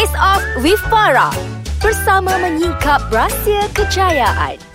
Face Off with Farah bersama menyingkap rahsia kejayaan.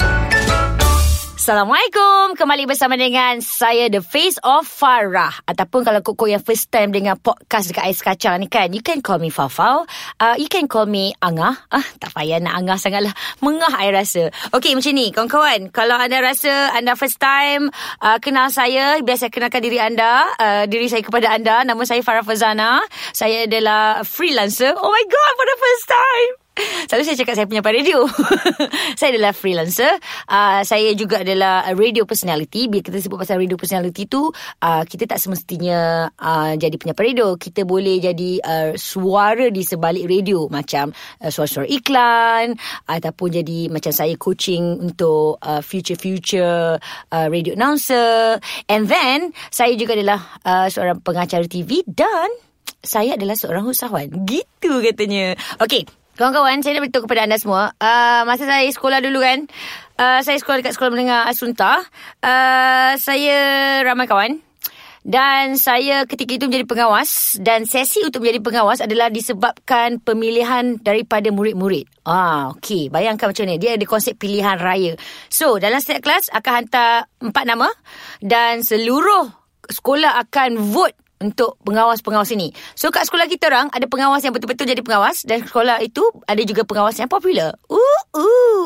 Assalamualaikum. Kembali bersama dengan Saya The Face of Farah. Ataupun kalau koko yang first time Dengan podcast dekat Ais Kacang ni kan You can call me Fafau. Uh, You can call me Angah. Ah, Tak payah nak Angah sangat lah Mengah I rasa. Okay macam ni Kawan-kawan. Kalau anda rasa Anda first time uh, Kenal saya Biasa kenalkan diri anda uh, Diri saya kepada anda. Nama saya Farah Fazana Saya adalah freelancer. Oh my god For the first time Selalu saya cakap saya punya radio. saya adalah freelancer. Uh, saya juga adalah radio personality. Bila kita sebut pasal radio personality tu, uh, kita tak semestinya uh, jadi penyampai radio. Kita boleh jadi uh, suara di sebalik radio. Macam uh, suara-suara iklan. Ataupun jadi macam saya coaching untuk uh, future-future uh, radio announcer. And then, saya juga adalah uh, seorang pengacara TV dan saya adalah seorang usahawan. Gitu katanya. Okay. Kawan-kawan, saya nak beritahu kepada anda semua. Uh, masa saya sekolah dulu kan, uh, saya sekolah dekat sekolah menengah Asunta. Uh, saya ramai kawan. Dan saya ketika itu menjadi pengawas. Dan sesi untuk menjadi pengawas adalah disebabkan pemilihan daripada murid-murid. Ah, okay. Bayangkan macam ni. Dia ada konsep pilihan raya. So, dalam setiap kelas akan hantar empat nama. Dan seluruh sekolah akan vote untuk pengawas-pengawas ini. So kat sekolah kita orang ada pengawas yang betul-betul jadi pengawas dan sekolah itu ada juga pengawas yang popular. Uh uh.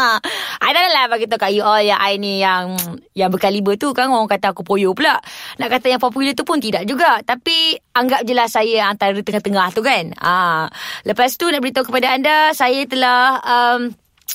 I lah bagi tahu kat you all yang I ni yang yang berkaliber tu kan orang kata aku poyo pula. Nak kata yang popular tu pun tidak juga. Tapi anggap jelas saya antara tengah-tengah tu kan. Ah, lepas tu nak beritahu kepada anda saya telah um,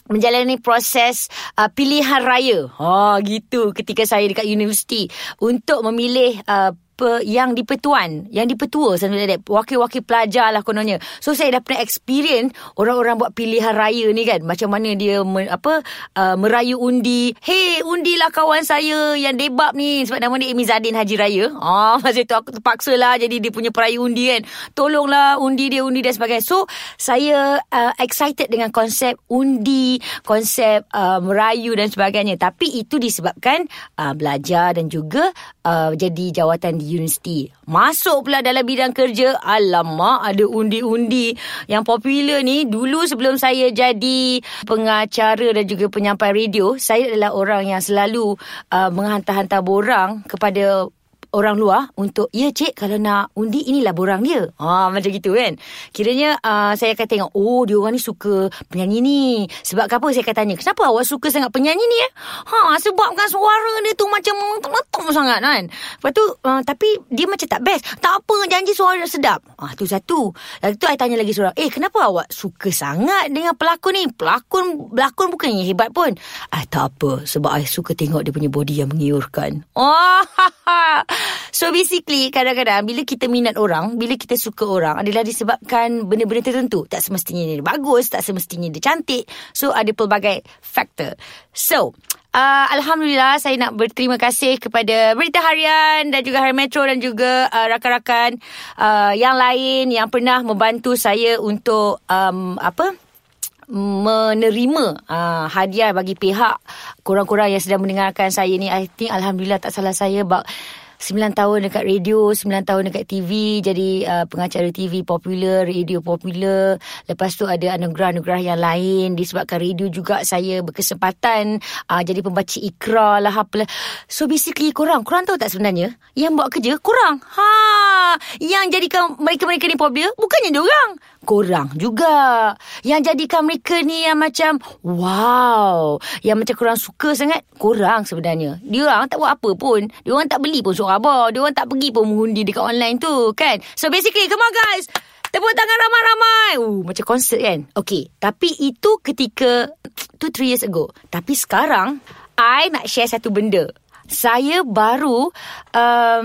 menjalani proses uh, pilihan raya. Ha gitu ketika saya dekat universiti untuk memilih uh, apa yang dipetuan, yang dipetua sebenarnya wakil-wakil pelajar lah kononnya. So saya dah pernah experience orang-orang buat pilihan raya ni kan. Macam mana dia me, apa uh, merayu undi. Hey, undilah kawan saya yang debab ni sebab nama dia Amy Zadin Haji Raya. Ah, masa tu aku terpaksa lah jadi dia punya perayu undi kan. Tolonglah undi dia undi dan sebagainya. So saya uh, excited dengan konsep undi, konsep uh, merayu dan sebagainya. Tapi itu disebabkan uh, belajar dan juga uh, jadi jawatan di universiti. Masuk pula dalam bidang kerja, alamak ada undi-undi yang popular ni. Dulu sebelum saya jadi pengacara dan juga penyampai radio, saya adalah orang yang selalu uh, menghantar-hantar borang kepada orang luar untuk ya cik kalau nak undi inilah borang dia. Ha macam gitu kan. Kiranya uh, saya akan tengok oh dia orang ni suka penyanyi ni. Sebab apa saya akan tanya kenapa awak suka sangat penyanyi ni eh? Ha sebab kan suara dia tu macam meletup sangat kan. Lepas tu uh, tapi dia macam tak best. Tak apa janji suara sedap. Ha, tu satu. Lepas tu saya tanya lagi seorang, "Eh kenapa awak suka sangat dengan pelakon ni? Pelakon pelakon bukannya hebat pun." Ah tak apa sebab saya suka tengok dia punya body yang mengiurkan. Oh So basically kadang-kadang bila kita minat orang, bila kita suka orang adalah disebabkan benda-benda tertentu. Tak semestinya dia bagus, tak semestinya dia cantik. So ada pelbagai faktor. So Uh, Alhamdulillah saya nak berterima kasih kepada Berita Harian dan juga Hari Metro dan juga uh, rakan-rakan uh, yang lain yang pernah membantu saya untuk um, apa menerima uh, hadiah bagi pihak korang-korang yang sedang mendengarkan saya ni I think Alhamdulillah tak salah saya about 9 tahun dekat radio, 9 tahun dekat TV, jadi uh, pengacara TV popular, radio popular. Lepas tu ada anugerah-anugerah yang lain. Disebabkan radio juga saya berkesempatan uh, jadi pembaca ikra lah apalah. So basically korang, korang tahu tak sebenarnya yang buat kerja korang. Ha, yang jadikan mereka-mereka ni popular bukannya dia orang korang juga. Yang jadikan mereka ni yang macam wow. Yang macam korang suka sangat korang sebenarnya. Dia orang tak buat apa pun. Dia orang tak beli pun suara apa. Dia orang tak pergi pun mengundi dekat online tu kan. So basically come on guys. Tepuk tangan ramai-ramai. Uh, macam konsert kan. Okay. Tapi itu ketika 2-3 years ago. Tapi sekarang I nak share satu benda. Saya baru um,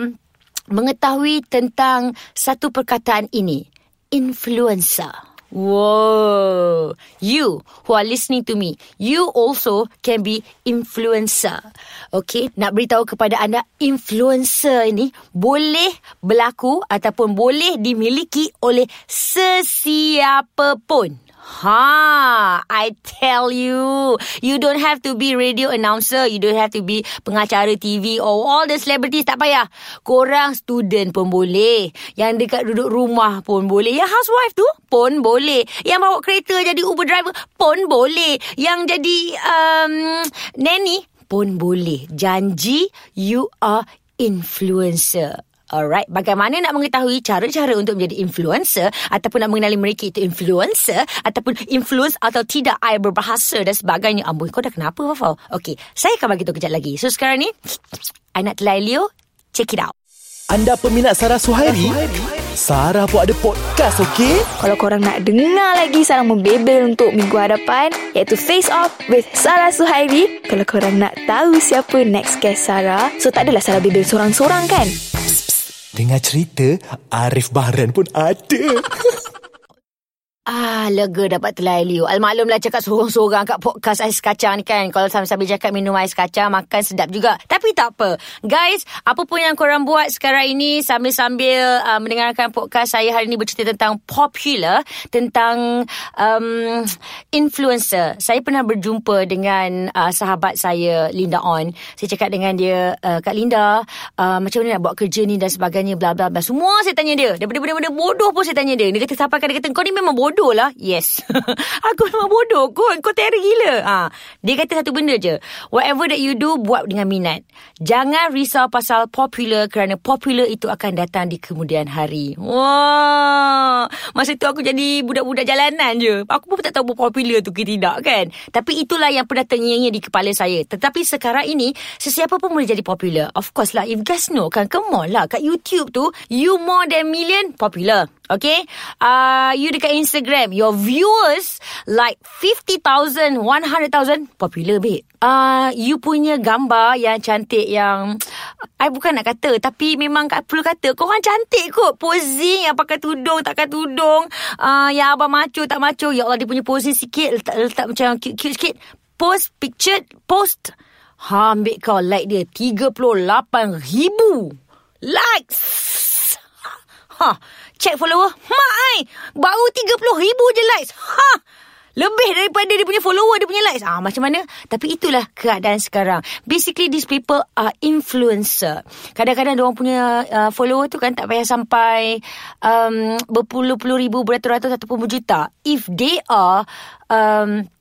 mengetahui tentang satu perkataan ini influencer. Whoa. You who are listening to me, you also can be influencer. Okay, nak beritahu kepada anda, influencer ini boleh berlaku ataupun boleh dimiliki oleh sesiapa pun. Ha, I tell you, you don't have to be radio announcer, you don't have to be pengacara TV or all the celebrities tak payah. Korang student pun boleh, yang dekat duduk rumah pun boleh, yang housewife tu pun boleh, yang bawa kereta jadi Uber driver pun boleh, yang jadi um, nanny pun boleh. Janji you are influencer. Alright, bagaimana nak mengetahui cara-cara untuk menjadi influencer ataupun nak mengenali mereka itu influencer ataupun influence atau tidak I berbahasa dan sebagainya. Amboi, kau dah kenapa, Fafau? Okay, saya akan bagi tahu kejap lagi. So, sekarang ni, I nak telai Leo. Check it out. Anda peminat Sarah Suhairi? Sarah pun ada podcast, okey? Kalau korang nak dengar lagi Sarah membebel untuk minggu hadapan Iaitu Face Off with Sarah Suhairi Kalau korang nak tahu siapa next guest Sarah So tak adalah Sarah bebel sorang-sorang kan? Dengar cerita, Arif Bahran pun ada. Ah, lega dapat telai Leo. Almaklumlah cakap sorang-sorang kat podcast ais kacang ni kan. Kalau sambil-sambil cakap minum ais kacang, makan sedap juga. Tapi tak apa. Guys, apa pun yang korang buat sekarang ini sambil-sambil uh, mendengarkan podcast saya hari ini bercerita tentang popular, tentang um, influencer. Saya pernah berjumpa dengan uh, sahabat saya, Linda On. Saya cakap dengan dia, uh, Kak Linda, uh, macam mana nak buat kerja ni dan sebagainya, bla bla bla. Semua saya tanya dia. Daripada benda-benda bodoh pun saya tanya dia. Dia kata, siapa dia kata, kau ni memang bodoh bodoh lah. Yes. aku memang bodoh kot. Kau terry gila. Ha. Dia kata satu benda je. Whatever that you do, buat dengan minat. Jangan risau pasal popular kerana popular itu akan datang di kemudian hari. Wah. Masa tu aku jadi budak-budak jalanan je. Aku pun tak tahu popular tu ke tidak kan. Tapi itulah yang pernah ternyanyi di kepala saya. Tetapi sekarang ini, sesiapa pun boleh jadi popular. Of course lah. If guys know kan, come on lah. Kat YouTube tu, you more than million, popular. Okay? Uh, you dekat Instagram, your viewers like 50,000, 100,000, popular, babe. Uh, you punya gambar yang cantik yang... I bukan nak kata, tapi memang perlu kata, kau orang cantik kot. Posing yang pakai tudung, takkan tudung. Uh, yang abang macho, tak macho. Ya Allah, dia punya posing sikit, letak, letak macam cute-cute sikit. Post, picture, post. Ha, ambil kau like dia. 38,000 likes. Ha, check follower. Mak ai, baru 30 ribu je likes. Ha, lebih daripada dia punya follower, dia punya likes. Ah, macam mana? Tapi itulah keadaan sekarang. Basically, these people are influencer. Kadang-kadang orang punya uh, follower tu kan tak payah sampai um, berpuluh-puluh ribu, beratus-ratus ataupun berjuta. If they are... Um,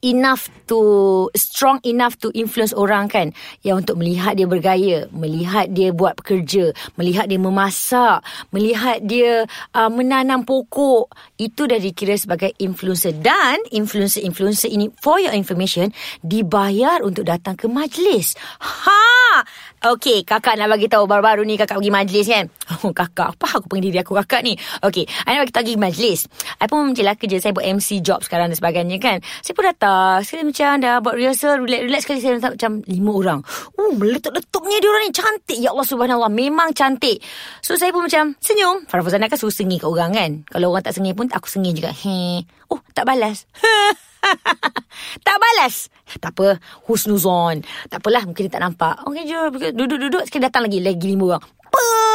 enough to strong enough to influence orang kan? Yang untuk melihat dia bergaya melihat dia buat pekerja melihat dia memasak melihat dia uh, menanam pokok. Itu dah dikira sebagai influencer. Dan influencer-influencer ini for your information dibayar untuk datang ke majlis. Ha! Okey kakak nak bagi tahu baru-baru ni kakak pergi majlis kan? Oh kakak apa aku panggil diri aku kakak ni? Okey I nak bagi tahu pergi majlis. I pun menjelaka je saya buat MC job sekarang dan sebagainya kan? Saya pun datang uh, Sekali macam dah buat rehearsal Relax-relax sekali Saya letak macam lima orang. Oh meletup-letupnya dia orang ni. Cantik. Ya Allah subhanallah. Memang cantik. So saya pun macam Senyum. Farah Fuzana kan suruh sengih kat orang kan. Kalau orang tak sengih pun Aku sengih juga. He. Oh tak balas tak balas Tak apa Husnuzon Tak apalah Mungkin dia tak nampak Okay je Duduk-duduk Sekali datang lagi Lagi lima orang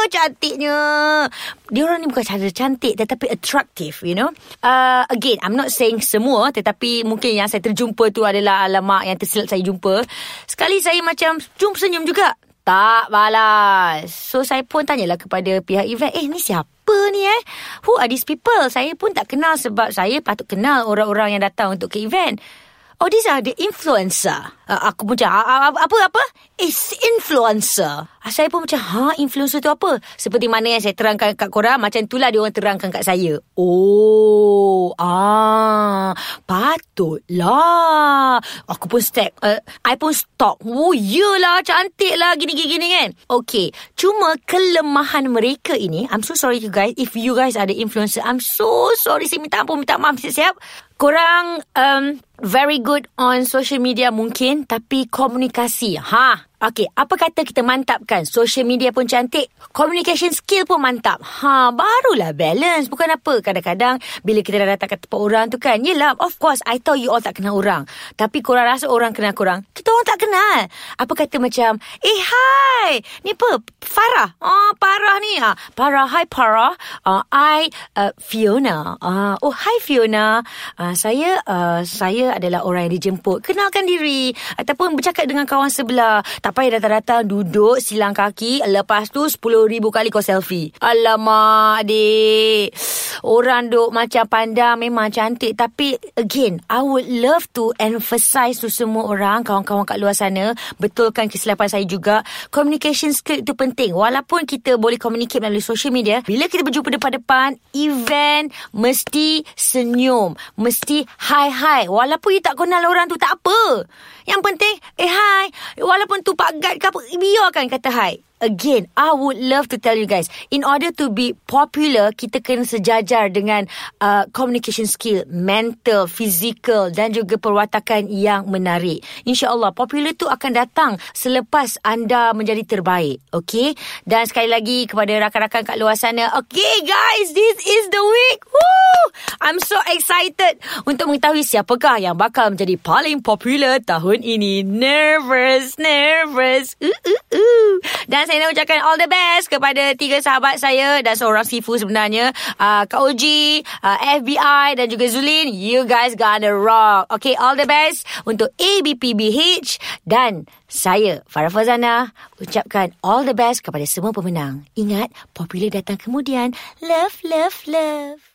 cantiknya. Dia orang ni bukan cara cantik tetapi attractive, you know. Uh, again, I'm not saying semua tetapi mungkin yang saya terjumpa tu adalah alamak yang tersilap saya jumpa. Sekali saya macam jumpa senyum juga. Tak balas. So saya pun tanyalah kepada pihak event, eh ni siapa ni eh? Who are these people? Saya pun tak kenal sebab saya patut kenal orang-orang yang datang untuk ke event. Oh, these are the influencer. Uh, aku pun macam, apa, apa? It's influencer. Uh, saya pun macam, ha, influencer tu apa? Seperti mana yang saya terangkan kat korang, macam itulah dia orang terangkan kat saya. Oh, ah, patutlah. Aku pun step, uh, I pun stop. Oh, yelah, cantik lah, gini-gini kan. Okay, cuma kelemahan mereka ini, I'm so sorry you guys, if you guys are the influencer, I'm so sorry, saya minta ampun, minta maaf, siap-siap. Korang um, very good on social media mungkin tapi komunikasi. Ha, Okey, apa kata kita mantapkan social media pun cantik, communication skill pun mantap. Ha, barulah balance. Bukan apa. Kadang-kadang bila kita dah datang ke tempat orang tu kan, yelah, of course, I tahu you all tak kenal orang. Tapi korang rasa orang kenal korang. Kita orang tak kenal. Apa kata macam, eh, hi, ni apa? Farah. Oh, Farah ni. Ha, Farah, hi Farah. Uh, I, uh, Fiona. Uh, oh, hi Fiona. Uh, saya, uh, saya adalah orang yang dijemput. Kenalkan diri. Ataupun bercakap dengan kawan sebelah. Tak payah datang-datang duduk silang kaki. Lepas tu 10 ribu kali kau selfie. Alamak adik. Orang duk macam pandang memang cantik. Tapi again, I would love to emphasize to semua orang, kawan-kawan kat luar sana. Betulkan kesilapan saya juga. Communication skill itu penting. Walaupun kita boleh communicate melalui social media. Bila kita berjumpa depan-depan, event mesti senyum. Mesti hi-hi. Walaupun you tak kenal orang tu, tak apa. Yang penting, eh hi. Walaupun tu Pak Gad ke apa, biarkan kata hi. Again, I would love to tell you guys, in order to be popular, kita kena sejajar dengan uh, communication skill, mental, physical dan juga perwatakan yang menarik. InsyaAllah, popular tu akan datang selepas anda menjadi terbaik. Okay? Dan sekali lagi kepada rakan-rakan kat luar sana, okay guys, this is the week. Woo! I'm so excited untuk mengetahui siapakah yang bakal menjadi paling popular tahun ini. Nervous, nervous. Uh, uh, uh. Dan saya nak ucapkan all the best kepada tiga sahabat saya dan seorang sifu sebenarnya. Uh, Kak Oji, uh, FBI dan juga Zulin. You guys gonna rock. Okay, all the best untuk ABPBH dan saya, Farah Fazana, ucapkan all the best kepada semua pemenang. Ingat, popular datang kemudian. Love, love, love.